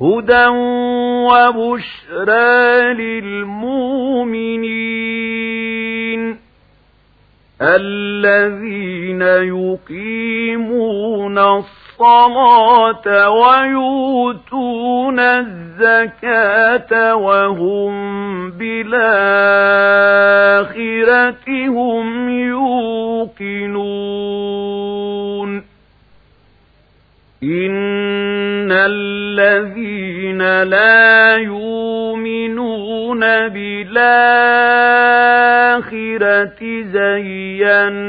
هدى وبشرى للمؤمنين الذين يقيمون الصلاة ويؤتون الزكاة وهم بالآخرة هم يوقنون إن الذين لا يؤمنون بالآخرة زينا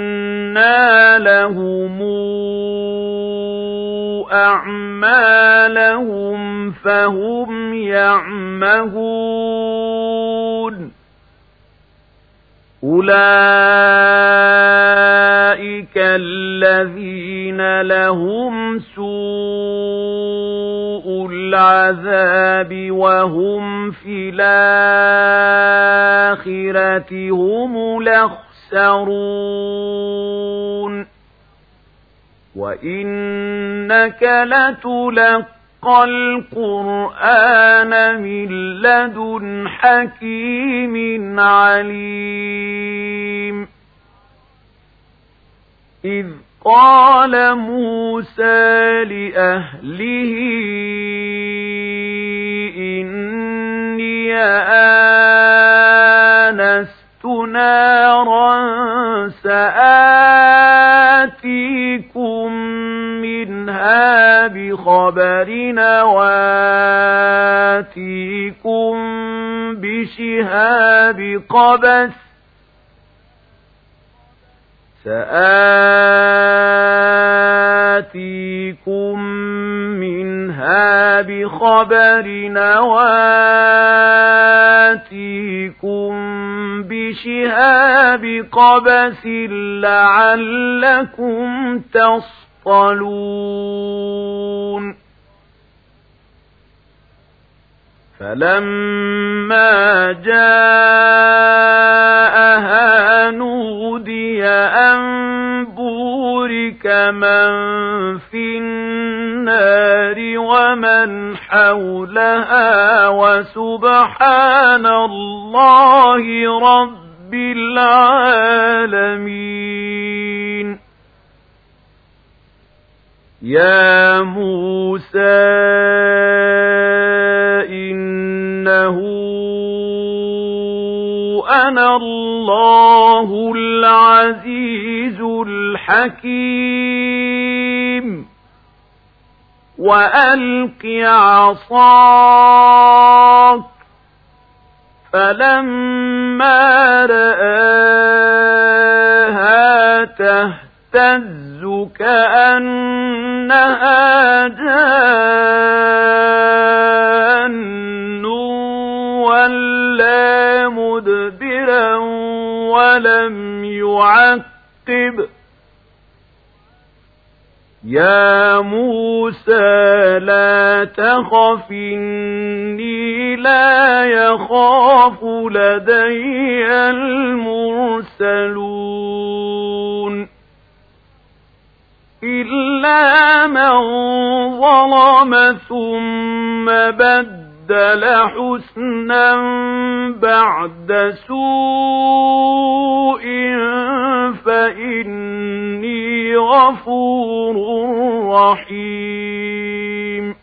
لهم أعمالهم فهم يعمهون أولئك الذين لهم العذاب وهم في الآخرة هم الأخسرون. وإنك لتلقى القرآن من لدن حكيم عليم. إذ قال موسى لأهله إني آنست نارا سآتيكم منها بخبر وآتيكم بشهاب قبس سآتيكم منها بخبر وآتيكم بشهاب قبس لعلكم تصطلون. فلما جاءها بورك من في النار ومن حولها وسبحان الله رب العالمين. يا موسى إنه أنا الله العزيز الحكيم وألق عصاك. فلما رآها تهتز كأنها جان. ولا مدبرا ولم يعقب. يا موسى لا تخف إني لا يخاف لدي المرسلون إلا من ظلم ثم بدل حسنا بعد سوء فإني غفور رحيم.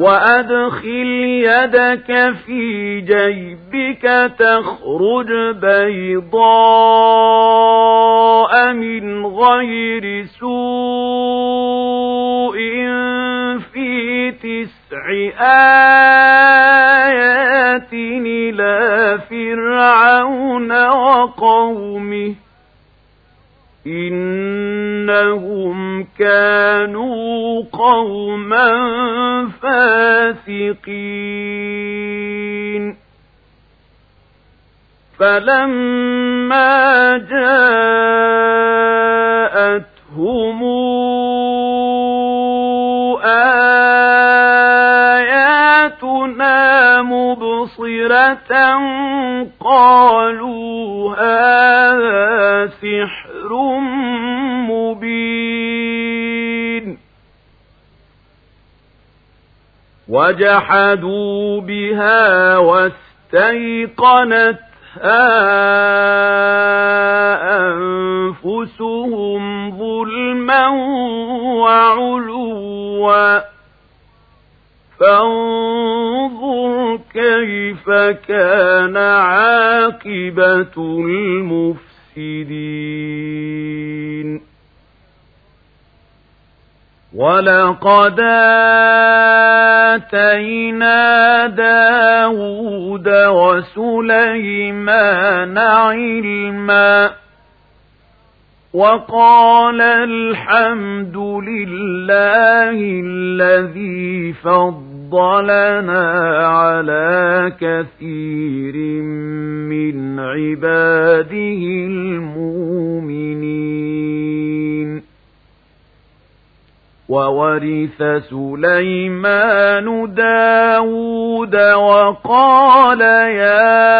وأدخل يدك في جيبك تخرج بيضاء من غير سوء في تسع آيات إلى فرعون وقومه إنهم كانوا قوما فاسقين فلما جاءتهم آياتنا مبصرة قالوا هذا سحر مبين. وجحدوا بها واستيقنت أنفسهم ظلما وعلوا. فانظر كيف كان عاقبة المفسدين. ولقد آتينا داود وسليمان علما وقال الحمد لله الذي فضلنا على كثير من عباده المؤمنين وورث سليمان داود وقال يا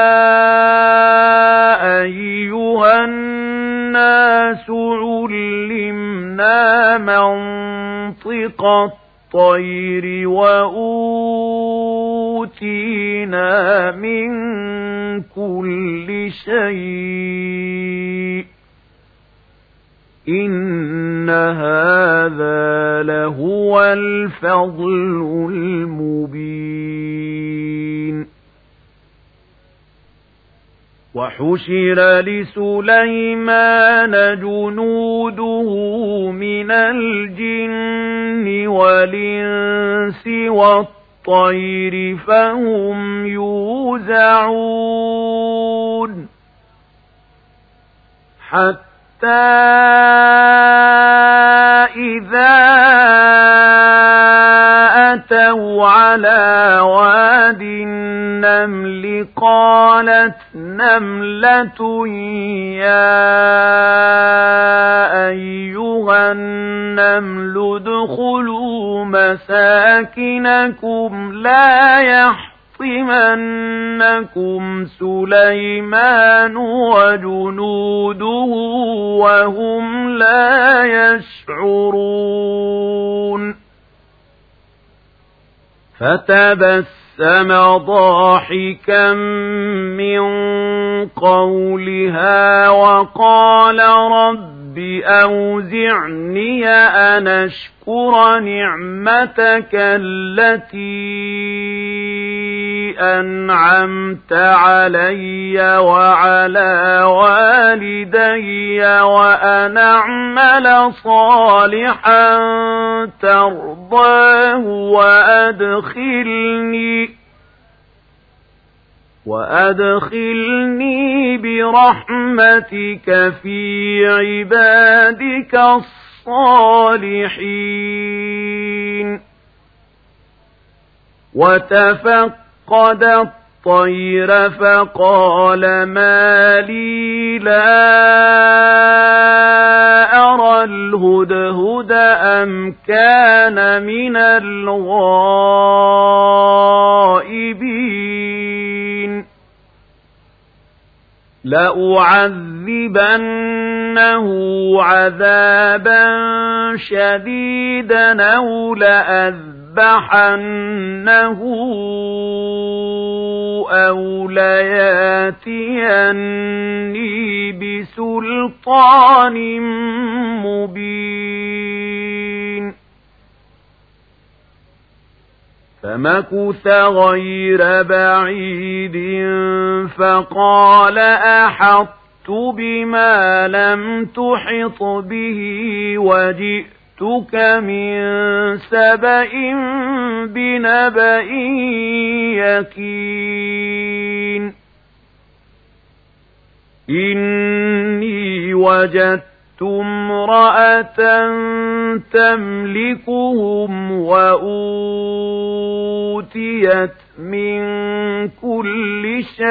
أيها الناس علمنا منطق الطير وأوتينا من كل شيء إن هذا لهو الفضل المبين وحشر لسليمان جنوده من الجن والإنس والطير فهم يوزعون حتى إذا أتوا على واد النمل قالت نملة يا أيها النمل ادخلوا مساكنكم لا يحفظ ليحطمنكم سليمان وجنوده وهم لا يشعرون فتبسم ضاحكا من قولها وقال رب أوزعني أن أشكر نعمتك التي أنعمت علي وعلى والدي وأن أعمل صالحا ترضاه وأدخلني وأدخلني برحمتك في عبادك الصالحين. وتفق فَقَدَ الطَّيْرَ فَقَالَ مَا لِي لَا أَرَى الْهُدْهُدَ أَمْ كَانَ مِنَ الْغَائِبِينَ. لَأُعَذِّبَنَّهُ عَذَابًا شَدِيدًا أَوْ لَأَذْبَحَنَّهُ لَأَذْبَحَنَّهُ أَوْ لَيَأْتِيَنِّي بِسُلْطَانٍ مُبِينٍ. فَمَكُثَ غَيْرَ بَعِيدٍ فَقَالَ أَحَطتُ بِمَا لَمْ تُحِطْ بِهِ وَجِئْتُ جئتك من سبأ بنبأ يقين. إني وجدت امرأة تملكهم وأوتيت من كل شيء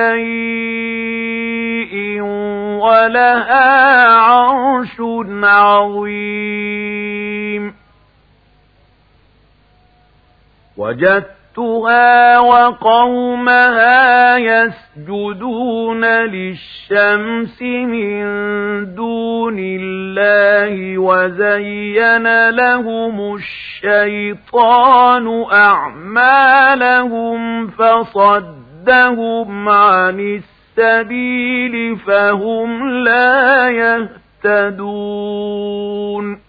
ولها عرش عظيم. وجدت أختها وقومها يسجدون للشمس من دون الله وزين لهم الشيطان أعمالهم فصدهم عن السبيل فهم لا يهتدون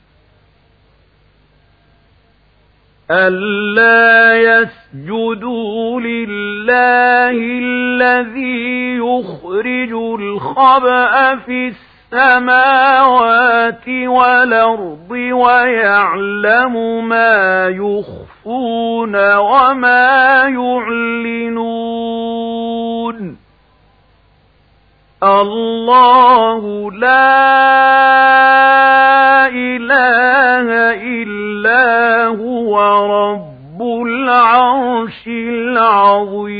ألا يسجدوا لله الذي يخرج الخبأ في السماوات والأرض ويعلم ما يخفون وما يعلنون الله لا إله إلا هو رب العرش العظيم.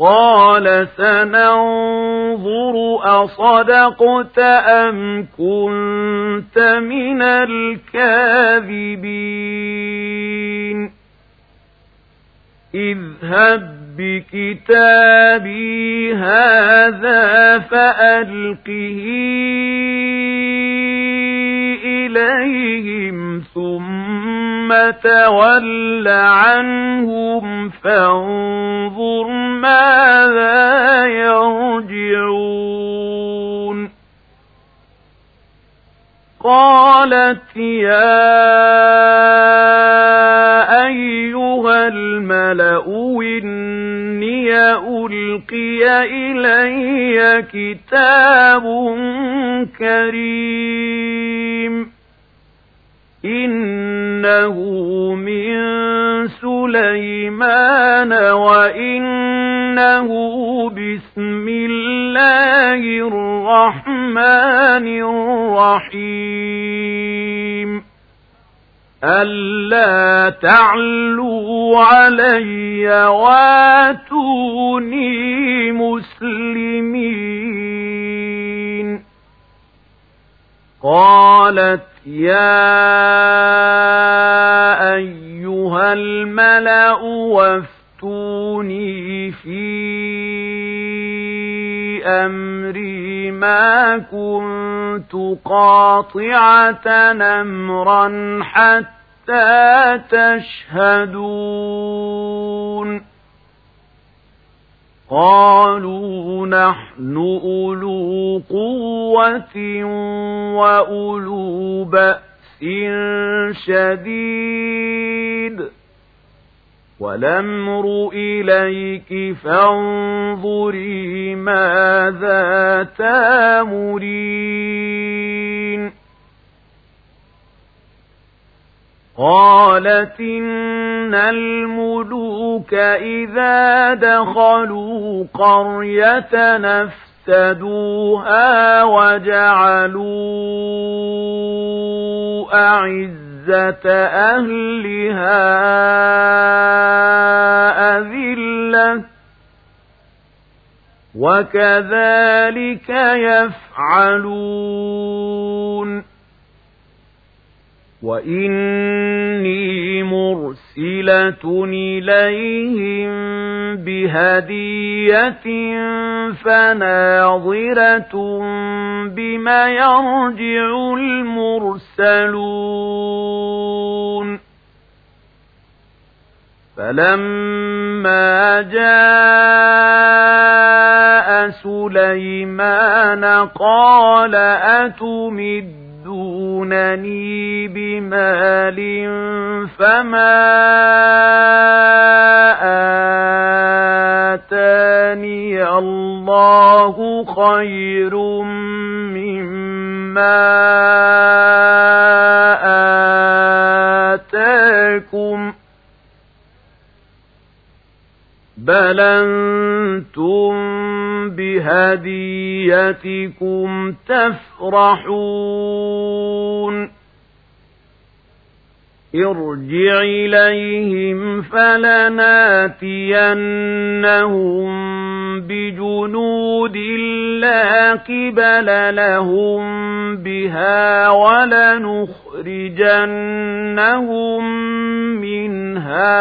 قال سننظر أصدقت أم كنت من الكاذبين. اذهب بكتابي هذا فألقه إليهم ثم تول عنهم فانظر ماذا يرجعون قالت يا أيها الملأ إني ألقي إلي كتاب كريم. إنه من سليمان وإنه بسم الله الرحمن الرحيم. ألا تعلوا علي واتوني مسلمين قالت يا أيها الملأ وافتوني في أمري ما كنت قاطعة نمرا حتى تشهدون قالوا نحن أولو قوة وأولو بأس شديد والأمر إليك فانظري ماذا تامرين. قالت إن الملوك إذا دخلوا قرية نفسدوها وجعلوا أعزة أهلها أذلة. وكذلك يفعلون. وإني مرسلة إليهم بهدية فناظرة بما يرجع المرسلون فلما جاء سليمان قال أتمد يأتونني بمال فما آتاني الله خير مما بل أنتم بهديتكم تفرحون ارجع إليهم فلناتينهم بجنود لا قبل لهم بها ولنخرجنهم منها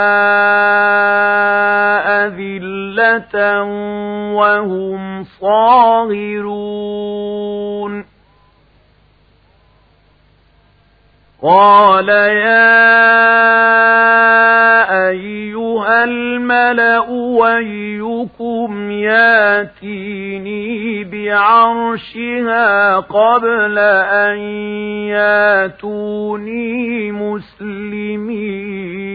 أذلة وهم صاغرون قال يا أيها الملأ ويكم ياتيني بعرشها قبل أن ياتوني مسلمين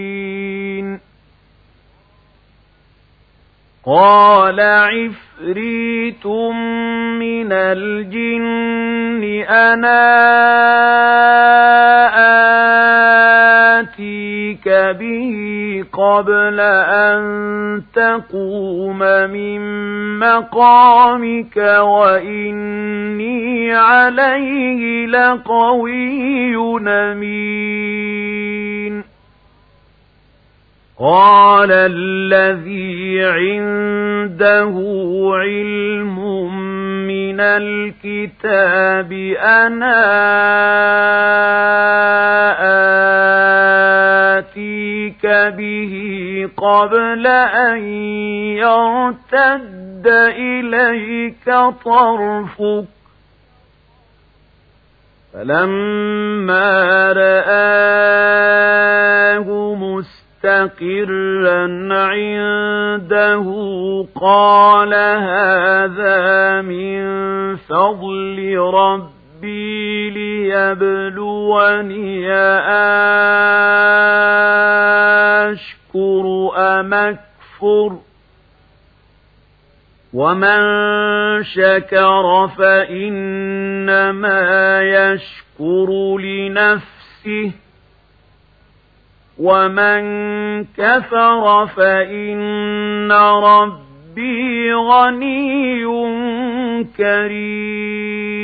قال عفريت من الجن أنا آتيك به قبل أن تقوم من مقامك وإني عليه لقوي نمين قال الذي عنده علم من الكتاب أنا آتيك به قبل أن يرتد إليك طرفك فلما رآه مسلم مستقرا عنده قال هذا من فضل ربي ليبلوني أشكر أم أكفر ومن شكر فإنما يشكر لنفسه ومن كفر فإن ربي غني كريم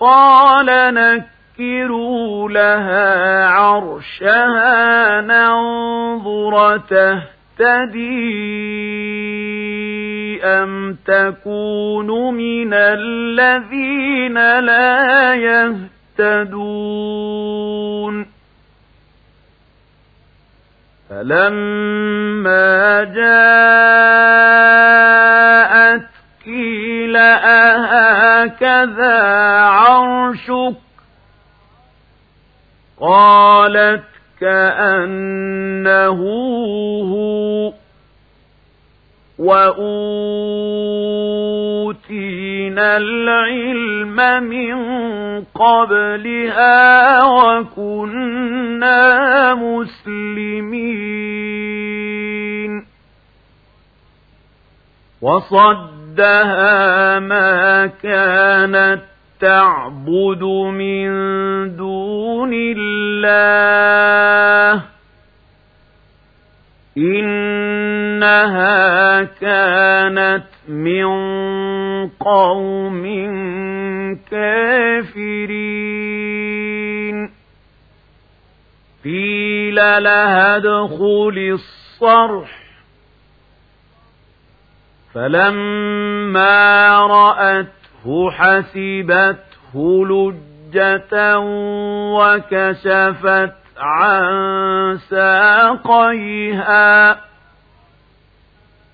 قال نكروا لها عرشها ننظر تهتدي أم تكون من الذين لا يهتدون يهتدون. فلما جاءت قيل أهكذا عرشك؟ قالت كأنه هو. وأوتينا العلم من قبلها وكنا مسلمين وصدها ما كانت تعبد من دون الله إنها كانت من قوم كافرين قيل لها ادخل الصرح فلما رأته حسبته لجة وكشفت عن ساقيها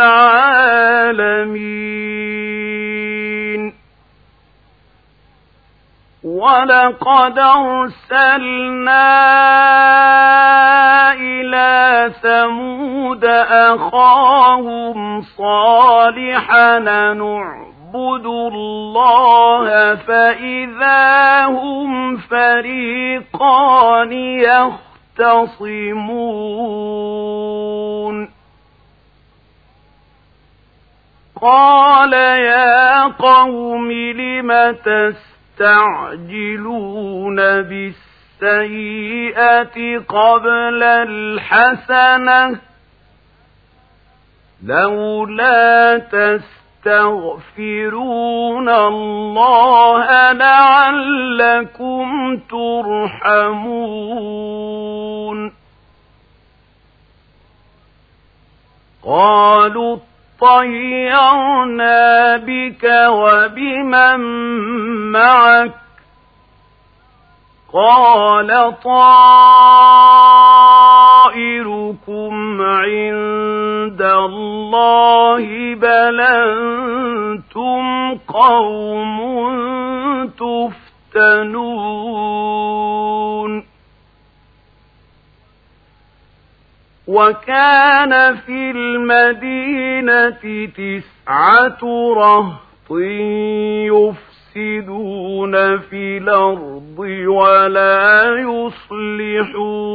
العالمين. ولقد أرسلنا إلى ثمود أخاهم صالحا نعبد الله فإذا هم فريقان يختصمون. قال يا قوم لم تستعجلون بالسيئة قبل الحسنة لولا تستغفرون الله لعلكم ترحمون قالوا طيرنا بك وبمن معك قال طائركم عند الله بل أنتم قوم تفتنون وكان في المدينة تسعة رهط يفسدون في الأرض ولا يصلحون.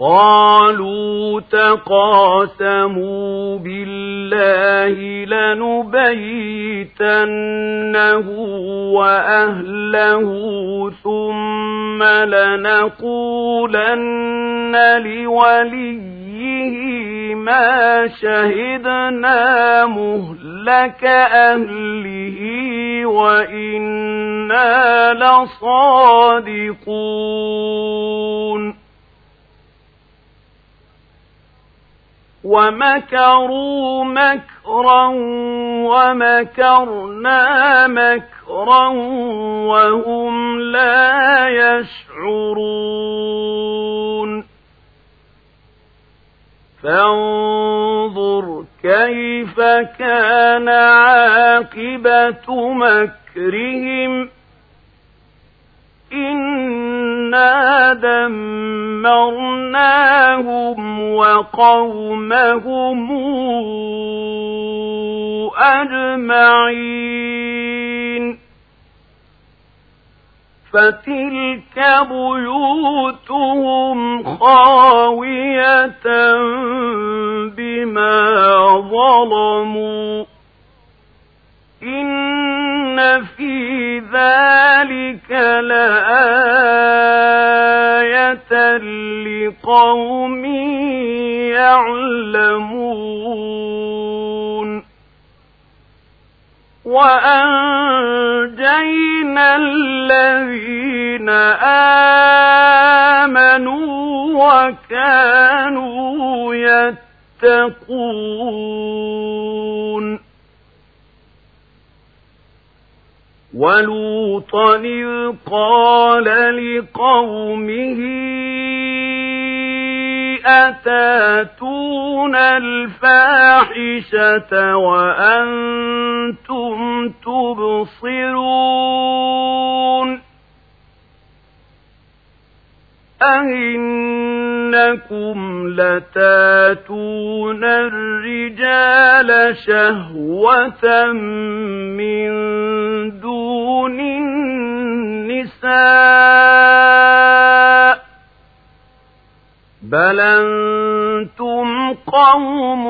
قالوا تقاسموا بالله لنبيتنه وأهله ثم لنقولن لوليه ما شهدنا مهلك أهله وإنا لصادقون ومكروا مكرا ومكرنا مكرا وهم لا يشعرون. فانظر كيف كان عاقبة مكرهم. دمرناهم وقومهم أجمعين فتلك بيوتهم خاوية بما ظلموا إن في ذلك لآية لقوم يعلمون وأنجينا الذين آمنوا وكانوا يتقون ولوطا إذ قال لقومه أتاتون الفاحشة وأنتم تبصرون أئنكم لتاتون الرجال شهوة من دون النساء بل أنتم قوم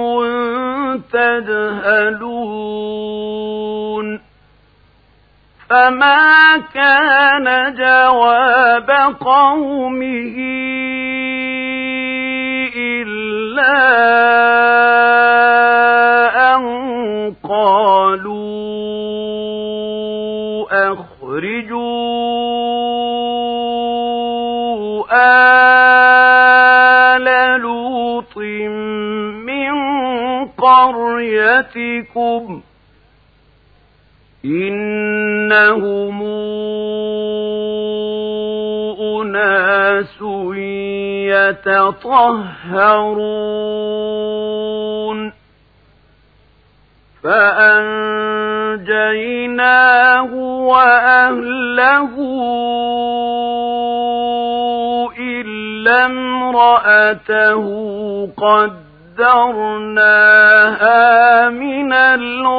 تجهلون فما كان جواب قومه إلا أن قالوا أخرجوا آل لوط من قريتكم إنهم يتطهرون فأنجيناه وأهله إلا امرأته قد قدرناها من الغابرين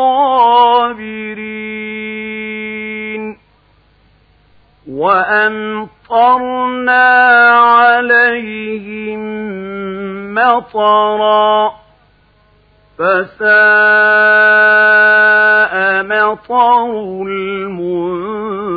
وأمطرنا عليهم مطرا فساء مطر المنذرين.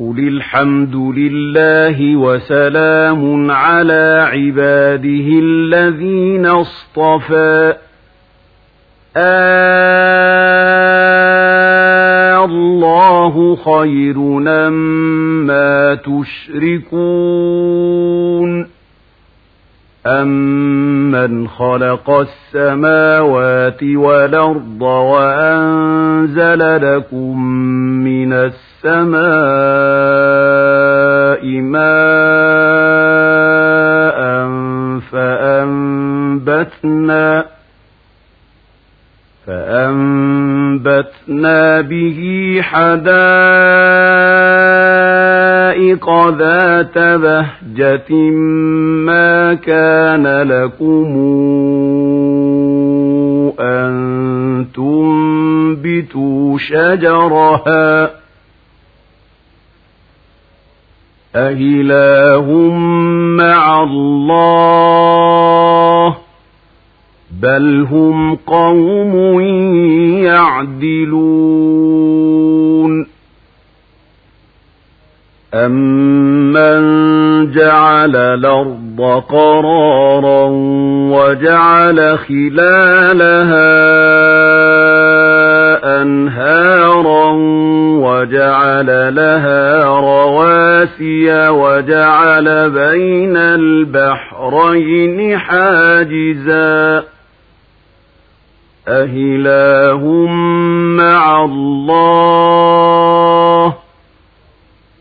قل الحمد لله وسلام على عباده الذين اصطفى. الله خير ما تشركون. أَمَّنْ خَلَقَ السَّمَاوَاتِ وَالْأَرْضَ وَأَنزَلَ لَكُم مِّنَ السَّمَاءِ مَاءً فَأَنبَتْنَا فَأَنبَتْنَا بِهِ حَدَائِقَ ذَاتَ بَهْجَةٍ مَا كَانَ لَكُمْ أَن تُنبِتُوا شَجَرَهَا أَإِلَٰهٌ مَّعَ اللَّهِ بل هم قوم يعدلون أمن جعل الأرض قرارا وجعل خلالها أنهارا وجعل لها رواسي وجعل بين البحرين حاجزاً أهله مع الله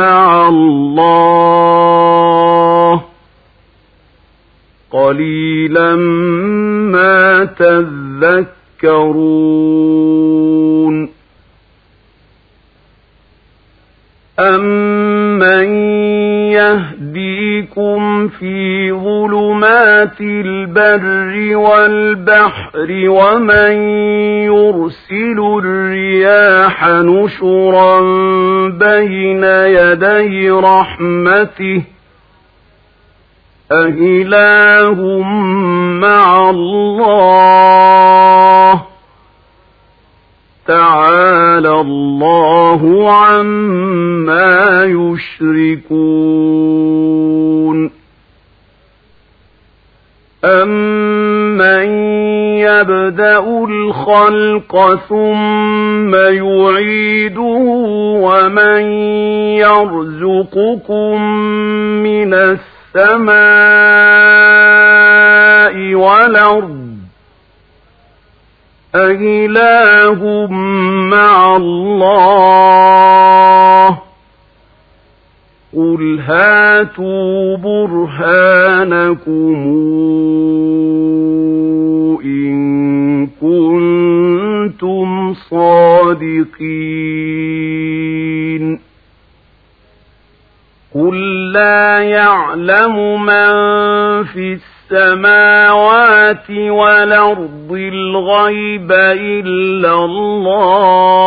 مع الله قليلا ما تذكرون أمن يهديكم في ظلمات البر والبحر ومن يرسل الرياح نشرا بين يدي رحمته أإله مع الله تعالى الله عما يشركون. أَمَّن يَبْدَأُ الْخَلْقَ ثُمَّ يُعِيدُهُ ومن يرزقكم من السماء والأرض أإله مع الله قل هاتوا برهانكم إن كنتم صادقين قل لا يعلم من في السماوات والأرض الغيب إلا الله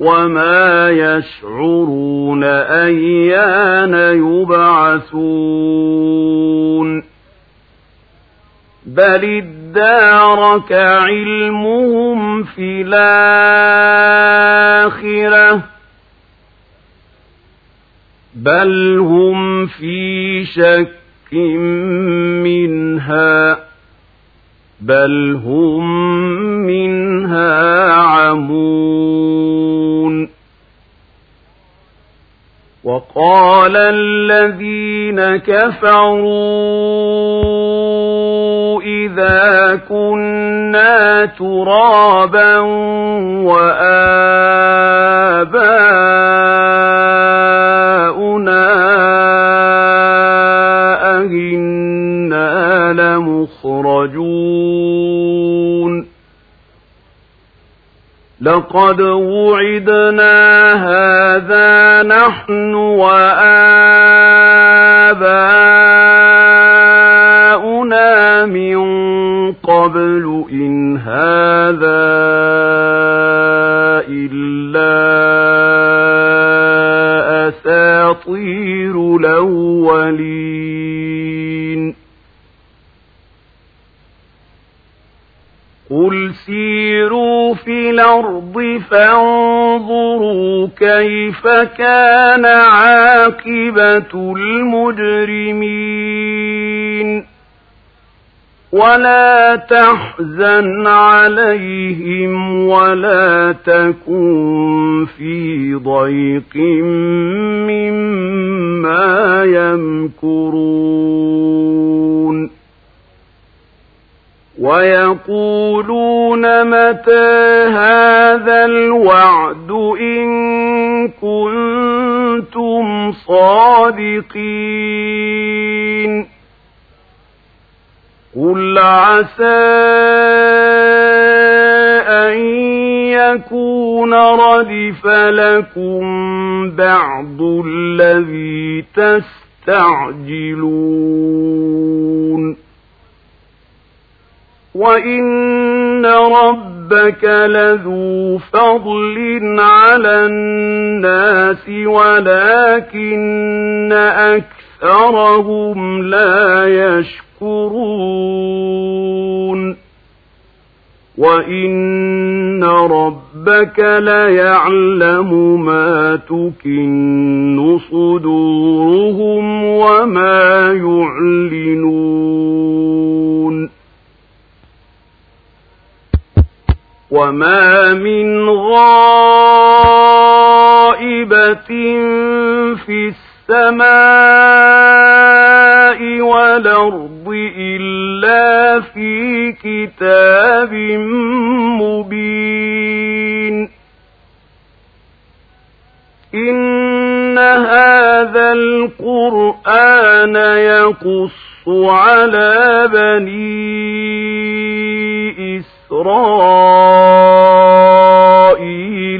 وما يشعرون أيان يبعثون بل ادارك علمهم في الآخرة بل هم في شك منها بل هم منها عمون وقال الذين كفروا إذا كنا ترابا وآباؤنا لقد وعدنا هذا نحن وآباؤنا من قبل إن هذا إلا أساطير الأولين قل سيروا في الأرض فانظروا كيف كان عاقبة المجرمين. ولا تحزن عليهم ولا تكن في ضيق مما يمكرون. ويقولون متى هذا الوعد إن كنتم صادقين؟ قل عسى أن يكون ردف لكم بعض الذي تستعجلون. وإن ربك لذو فضل على الناس ولكن أكثرهم لا يشكرون وإن ربك ليعلم ما تكن صدورهم وما يعلنون وما من غائبة في السماء والأرض إلا في كتاب مبين إن هذا القرآن يقص على بني إسرائيل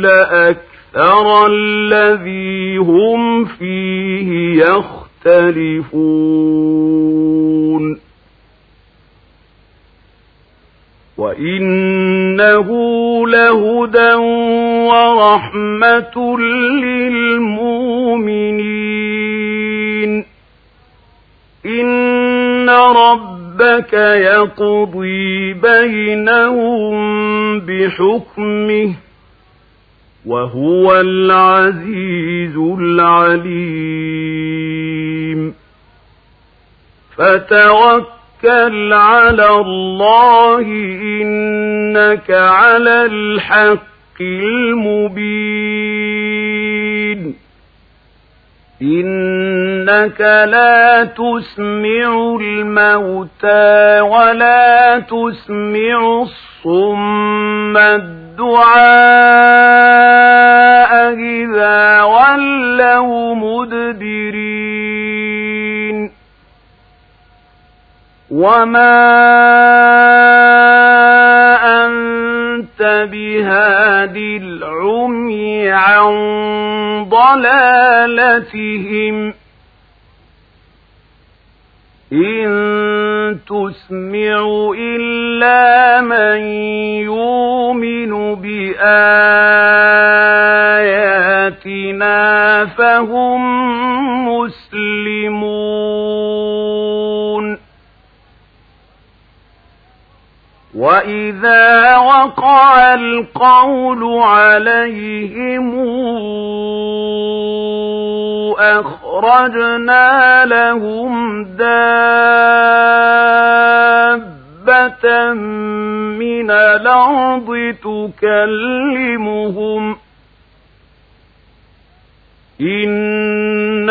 أكثر الذي هم فيه يختلفون. وإنه لهدى ورحمة للمؤمنين. ربك يقضي بينهم بحكمه وهو العزيز العليم فتوكل على الله إنك على الحق المبين إنك لا تسمع الموتى ولا تسمع الصم الدعاء إذا ولوا مدبرين وما أنت بهاد ضلالتهم إن تسمع إلا من يؤمن بآياتنا فهم وإذا وقع القول عليهم أخرجنا لهم دابة من الأرض تكلمهم إن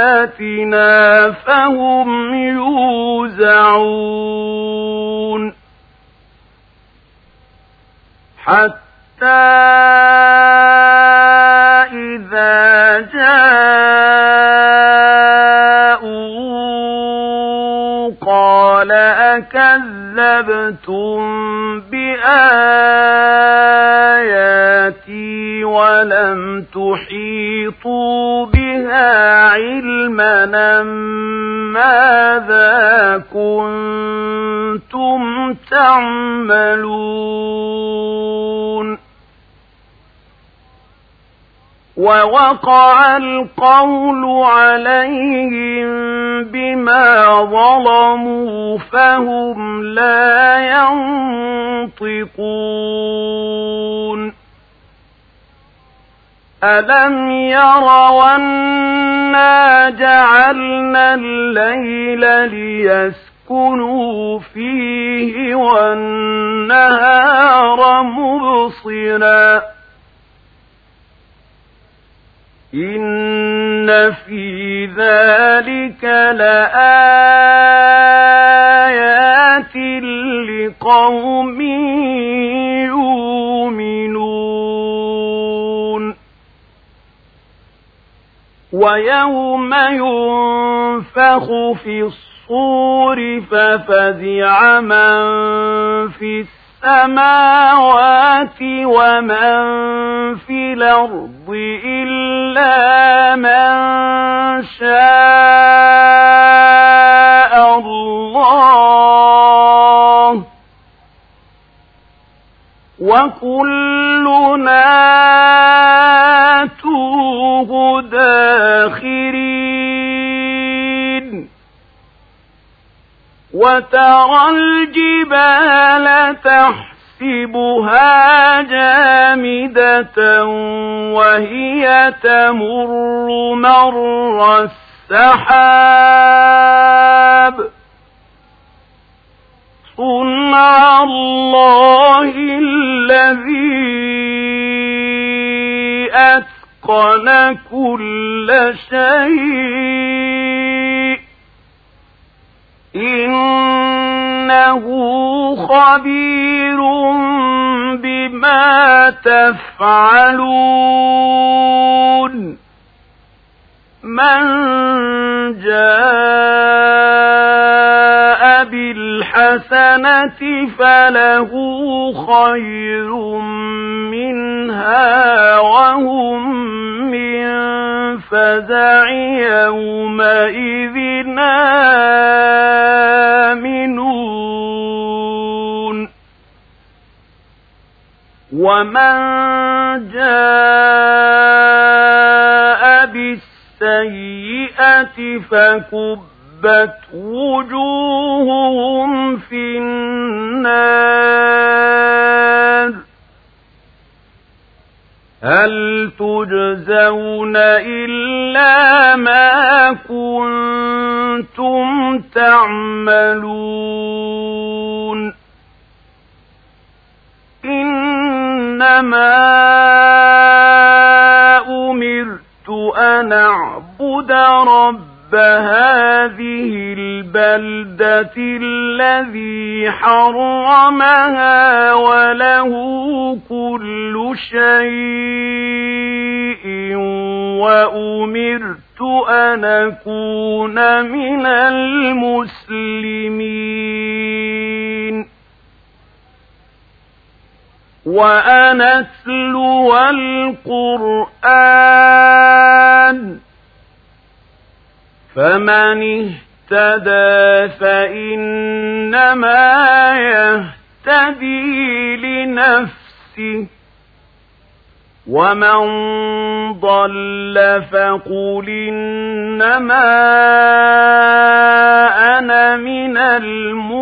فهم يوزعون حتى إذا جاءوا قال أكذبتم بآياتي ولم تحيطوا بها علما ماذا كنتم تعملون ووقع القول عليهم بما ظلموا فهم لا ينطقون ألم يروا أنا جعلنا الليل ليسكنوا فيه والنهار مبصراً إن في ذلك لآيات لقوم ويوم ينفخ في الصور ففزع من في السماوات ومن في الأرض إلا من شاء الله. وكلنا توه داخرين. وترى الجبال تحسبها جامدة وهي تمر مر السحاب. صنع الله الذي أتقن كل شيء. إنه خبير بما تفعلون. من جاء بالحسنة فله خير منها وهم من فزع يومئذ آمنون. ومن جاء بالسيئة فكبت وجوههم في النار. هل تجزون إلا ما كنتم تعملون؟ إنما أمرت أن أعبد رب هذه البلدة الذي حرمها وله كل شيء وأمرت أن أكون من المسلمين وأن أتلو القرآن فمن اهتدى فإنما يهتدي لنفسه. ومن ضل فقل إنما أنا من المنذرين.